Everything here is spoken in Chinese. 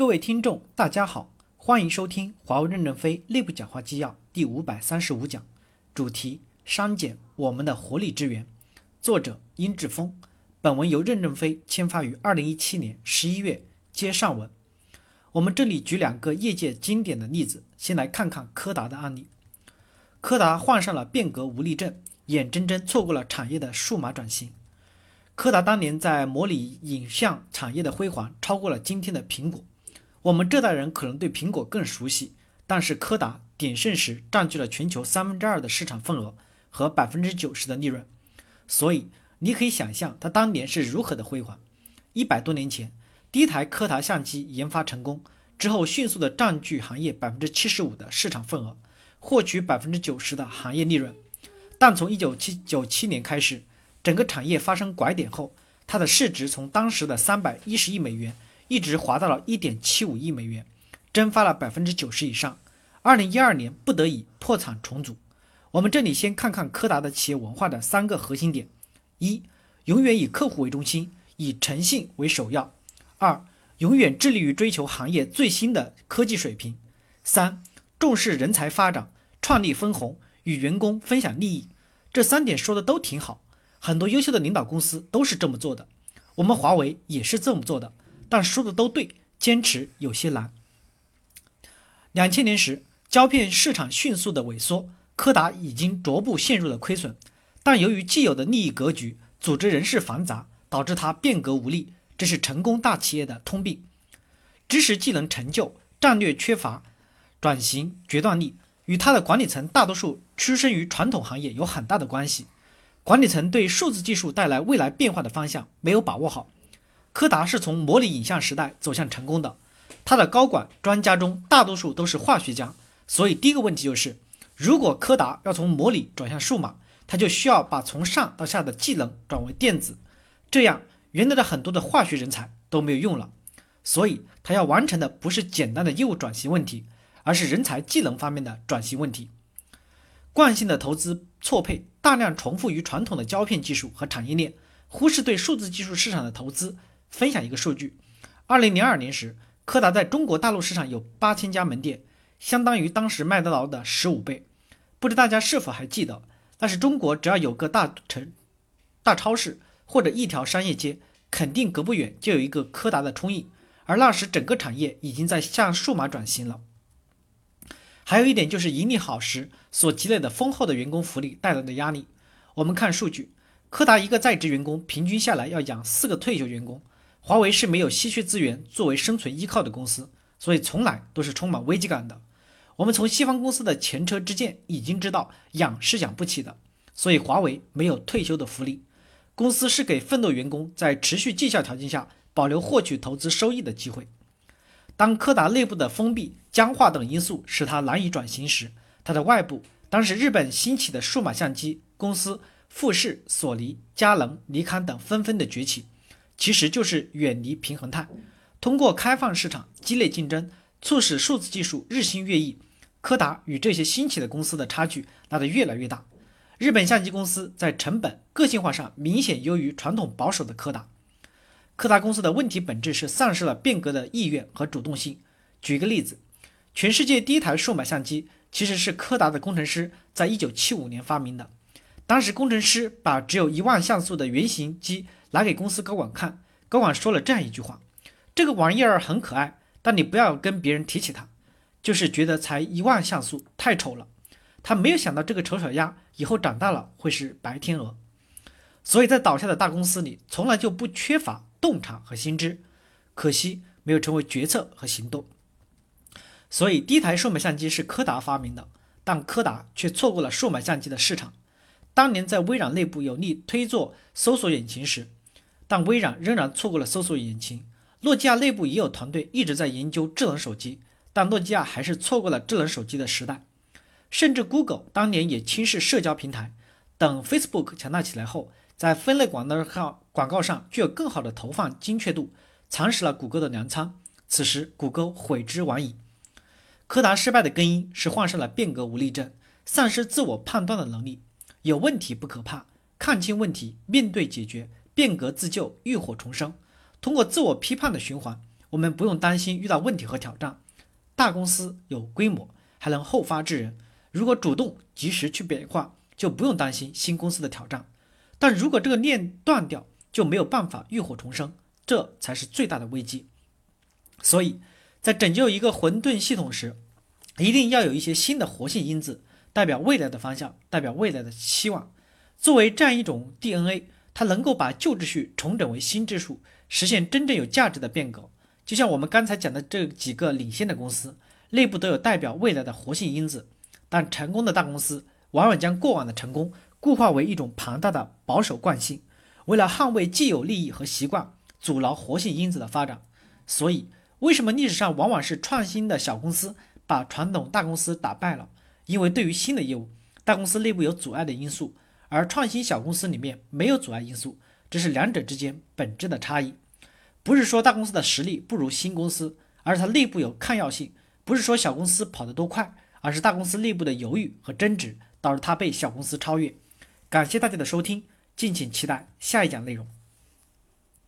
各位听众，大家好，欢迎收听华为任正非内部讲话纪要第五百三十五讲，主题：删减我们的活力之源。作者：殷志峰。本文由任正非签发于二零一七年十一月。接上文，我们这里举两个业界经典的例子，先来看看柯达的案例。柯达患上了变革无力症，眼睁睁错过了产业的数码转型。柯达当年在模拟影像产业的辉煌，超过了今天的苹果。我们这代人可能对苹果更熟悉，但是柯达鼎盛时占据了全球三分之二的市场份额和百分之九十的利润，所以你可以想象它当年是如何的辉煌。一百多年前，第一台柯达相机研发成功之后，迅速的占据行业百分之七十五的市场份额，获取百分之九十的行业利润。但从一九七九七年开始，整个产业发生拐点后，它的市值从当时的三百一十亿美元。一直滑到了一点七五亿美元，蒸发了百分之九十以上。二零一二年不得已破产重组。我们这里先看看柯达的企业文化的三个核心点：一、永远以客户为中心，以诚信为首要；二、永远致力于追求行业最新的科技水平；三、重视人才发展，创立分红，与员工分享利益。这三点说的都挺好，很多优秀的领导公司都是这么做的，我们华为也是这么做的。但说的都对，坚持有些难。两千年时，胶片市场迅速的萎缩，柯达已经逐步陷入了亏损。但由于既有的利益格局、组织人事繁杂，导致它变革无力，这是成功大企业的通病。知识技能陈旧，战略缺乏，转型决断力，与它的管理层大多数出身于传统行业有很大的关系。管理层对数字技术带来未来变化的方向没有把握好。柯达是从模拟影像时代走向成功的，他的高管专家中大多数都是化学家，所以第一个问题就是，如果柯达要从模拟转向数码，他就需要把从上到下的技能转为电子，这样原来的很多的化学人才都没有用了，所以他要完成的不是简单的业务转型问题，而是人才技能方面的转型问题。惯性的投资错配，大量重复于传统的胶片技术和产业链，忽视对数字技术市场的投资。分享一个数据：二零零二年时，柯达在中国大陆市场有八千家门店，相当于当时麦当劳的十五倍。不知大家是否还记得？但是中国只要有个大城、大超市或者一条商业街，肯定隔不远就有一个柯达的冲印。而那时整个产业已经在向数码转型了。还有一点就是盈利好时所积累的丰厚的员工福利带来的压力。我们看数据，柯达一个在职员工平均下来要养四个退休员工。华为是没有稀缺资源作为生存依靠的公司，所以从来都是充满危机感的。我们从西方公司的前车之鉴已经知道，养是养不起的，所以华为没有退休的福利。公司是给奋斗员工在持续绩效条件下保留获取投资收益的机会。当柯达内部的封闭、僵化等因素使它难以转型时，它的外部，当时日本兴起的数码相机公司富士、索尼、佳能、尼康等纷纷的崛起。其实就是远离平衡态，通过开放市场、激烈竞争，促使数字技术日新月异。柯达与这些兴起的公司的差距拉得越来越大。日本相机公司在成本、个性化上明显优于传统保守的柯达。柯达公司的问题本质是丧失了变革的意愿和主动性。举个例子，全世界第一台数码相机其实是柯达的工程师在一九七五年发明的。当时工程师把只有一万像素的原型机。拿给公司高管看，高管说了这样一句话：“这个玩意儿很可爱，但你不要跟别人提起它，就是觉得才一万像素太丑了。”他没有想到这个丑小鸭以后长大了会是白天鹅。所以在倒下的大公司里，从来就不缺乏洞察和心知，可惜没有成为决策和行动。所以第一台数码相机是柯达发明的，但柯达却错过了数码相机的市场。当年在微软内部有力推做搜索引擎时，但微软仍然错过了搜索引擎。诺基亚内部也有团队一直在研究智能手机，但诺基亚还是错过了智能手机的时代。甚至 Google 当年也轻视社交平台，等 Facebook 强大起来后，在分类广告上广告上具有更好的投放精确度，蚕食了谷歌的粮仓。此时谷歌悔之晚矣。柯达失败的根因是患上了变革无力症，丧失自我判断的能力。有问题不可怕，看清问题，面对解决。变革自救，浴火重生。通过自我批判的循环，我们不用担心遇到问题和挑战。大公司有规模，还能后发制人。如果主动及时去变化，就不用担心新公司的挑战。但如果这个链断掉，就没有办法浴火重生，这才是最大的危机。所以在拯救一个混沌系统时，一定要有一些新的活性因子，代表未来的方向，代表未来的期望。作为这样一种 DNA，它能够把旧秩序重整为新秩序，实现真正有价值的变革。就像我们刚才讲的这几个领先的公司，内部都有代表未来的活性因子。但成功的大公司往往将过往的成功固化为一种庞大的保守惯性，为了捍卫既有利益和习惯，阻挠活性因子的发展。所以，为什么历史上往往是创新的小公司把传统大公司打败了？因为对于新的业务，大公司内部有阻碍的因素，而创新小公司里面没有阻碍因素，这是两者之间本质的差异。不是说大公司的实力不如新公司，而是它内部有抗药性；不是说小公司跑得多快，而是大公司内部的犹豫和争执导致它被小公司超越。感谢大家的收听，敬请期待下一讲内容。